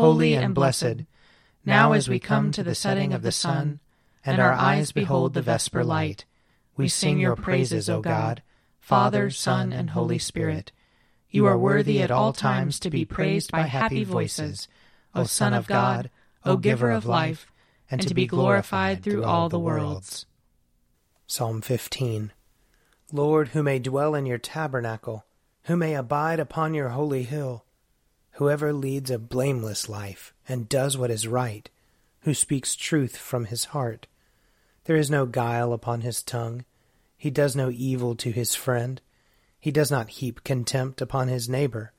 holy and blessed, now as we come to the setting of the sun, and our eyes behold the vesper light, we sing your praises, O God, Father, Son, and Holy Spirit. You are worthy at all times to be praised by happy voices, O Son of God, O Giver of life, and to be glorified through all the worlds. Psalm 15 Lord, who may dwell in your tabernacle, who may abide upon your holy hill, whoever leads a blameless life and does what is right, who speaks truth from his heart. There is no guile upon his tongue. He does no evil to his friend. He does not heap contempt upon his neighbor.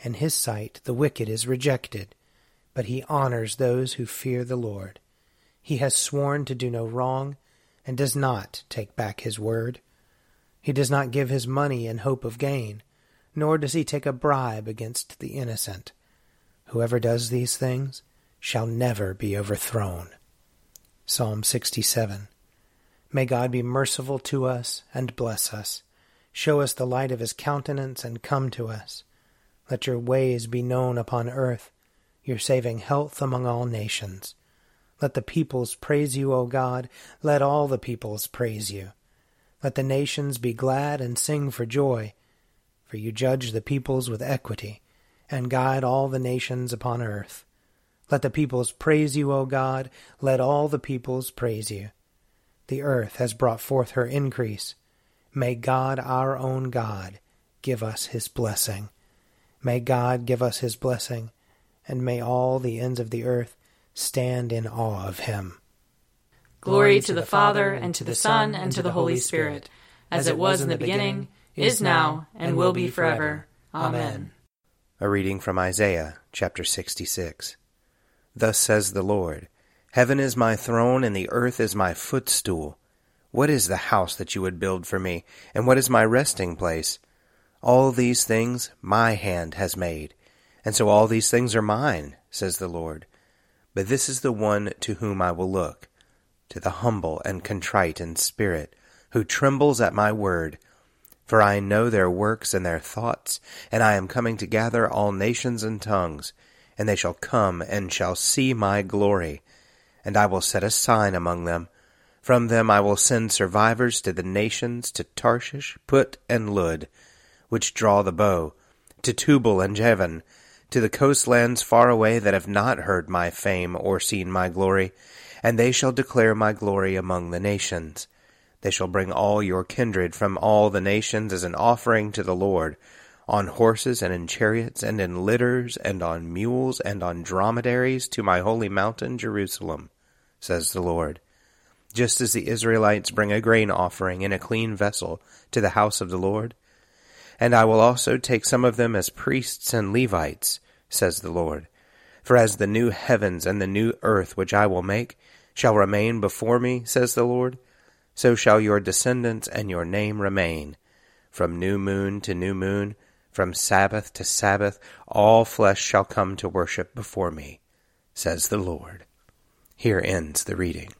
In his sight the wicked is rejected, but he honors those who fear the Lord. He has sworn to do no wrong, and does not take back his word. He does not give his money in hope of gain, nor does he take a bribe against the innocent. Whoever does these things shall never be overthrown. Psalm 67. May God be merciful to us and bless us. Show us the light of his countenance and come to us. Let your ways be known upon earth, your saving health among all nations. Let the peoples praise you, O God. Let all the peoples praise you. Let the nations be glad and sing for joy, for you judge the peoples with equity, and guide all the nations upon earth. Let the peoples praise you, O God. Let all the peoples praise you. The earth has brought forth her increase. May God, our own God, give us his blessing. May God give us his blessing, and may all the ends of the earth stand in awe of him. Glory to the Father, and to the Son, and to the Holy Spirit, as it was in the beginning, is now, and will be forever. Amen. A reading from Isaiah chapter 66. Thus says the Lord Heaven is my throne, and the earth is my footstool. What is the house that you would build for me, and what is my resting place? All these things my hand has made, and so all these things are mine, says the Lord. But this is the one to whom I will look to the humble and contrite in spirit, who trembles at my word. For I know their works and their thoughts, and I am coming to gather all nations and tongues, and they shall come and shall see my glory. And I will set a sign among them. From them I will send survivors to the nations, to Tarshish, Put, and Lud, which draw the bow, to Tubal and Javan, to the coastlands far away that have not heard my fame or seen my glory, and they shall declare my glory among the nations. They shall bring all your kindred from all the nations as an offering to the Lord, on horses and in chariots and in litters and on mules and on dromedaries to my holy mountain Jerusalem, says the Lord. Just as the Israelites bring a grain offering in a clean vessel to the house of the Lord. And I will also take some of them as priests and Levites, says the Lord. For as the new heavens and the new earth which I will make shall remain before me, says the Lord, so shall your descendants and your name remain. From new moon to new moon, from Sabbath to Sabbath, all flesh shall come to worship before me, says the Lord. Here ends the reading.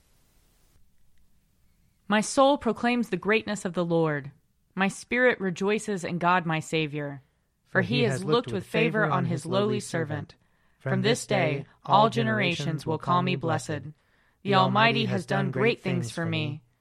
My soul proclaims the greatness of the Lord. My spirit rejoices in God my Saviour, for he has looked with favor on his lowly servant. From this day all generations will call me blessed. The Almighty has done great things for me,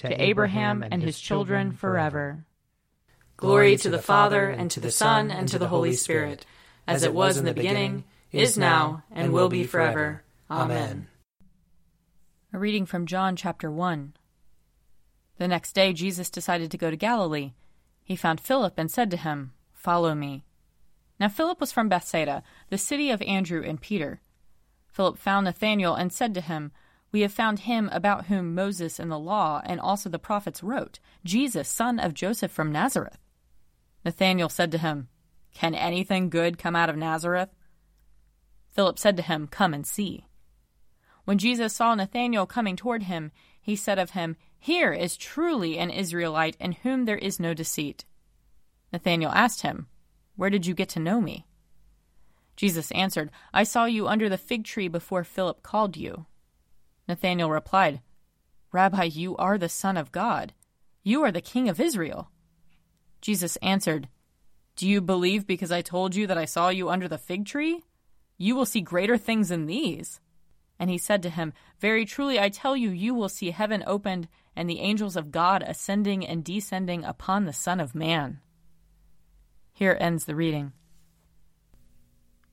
to Abraham and his children forever. Glory to the Father, and to the Son, and to the Holy Spirit, as it was in the beginning, is now, and will be forever. Amen. A reading from John chapter 1. The next day, Jesus decided to go to Galilee. He found Philip and said to him, Follow me. Now, Philip was from Bethsaida, the city of Andrew and Peter. Philip found Nathanael and said to him, We have found him about whom Moses and the law and also the prophets wrote, Jesus, son of Joseph from Nazareth. Nathanael said to him, Can anything good come out of Nazareth? Philip said to him, Come and see. When Jesus saw Nathanael coming toward him, he said of him, Here is truly an Israelite in whom there is no deceit. Nathanael asked him, Where did you get to know me? Jesus answered, I saw you under the fig tree before Philip called you. Nathanael replied, Rabbi, you are the Son of God. You are the King of Israel. Jesus answered, Do you believe because I told you that I saw you under the fig tree? You will see greater things than these. And he said to him, Very truly I tell you, you will see heaven opened, and the angels of God ascending and descending upon the Son of Man. Here ends the reading.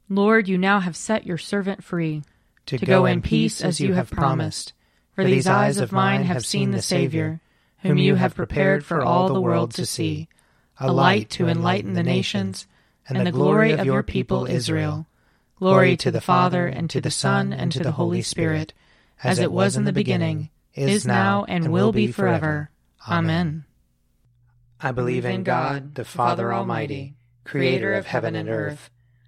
Lord, you now have set your servant free to, to go in peace as you have promised. For these eyes of mine have seen the Savior, whom you have prepared for all the world to see, a light to enlighten the nations, and the glory of your people Israel. Glory to the Father, and to the Son, and to the Holy Spirit, as it was in the beginning, is now, and will be forever. Amen. I believe in God, the Father Almighty, creator of heaven and earth.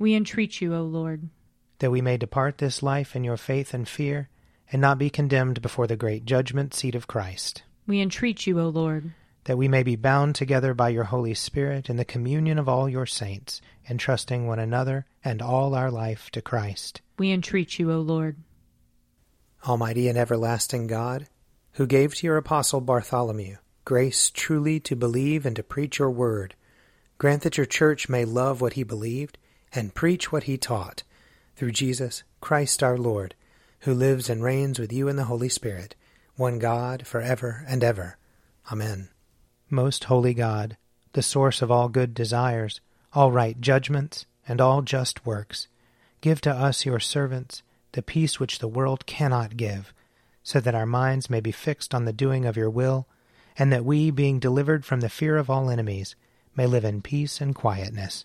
We entreat you, O Lord. That we may depart this life in your faith and fear, and not be condemned before the great judgment seat of Christ. We entreat you, O Lord that we may be bound together by your Holy Spirit in the communion of all your saints, entrusting one another and all our life to Christ. We entreat you, O Lord. Almighty and everlasting God, who gave to your apostle Bartholomew grace truly to believe and to preach your word, grant that your church may love what he believed and preach what he taught, through Jesus Christ our Lord, who lives and reigns with you in the Holy Spirit, one God, for ever and ever. Amen. Most holy God, the source of all good desires, all right judgments, and all just works, give to us, your servants, the peace which the world cannot give, so that our minds may be fixed on the doing of your will, and that we, being delivered from the fear of all enemies, may live in peace and quietness,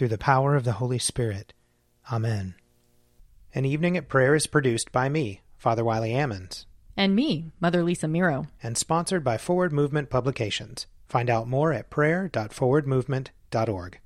through the power of the Holy Spirit. Amen. An Evening at Prayer is produced by me, Father Wiley Ammons. And me, Mother Lisa Miro. And sponsored by Forward Movement Publications. Find out more at prayer.forwardmovement.org.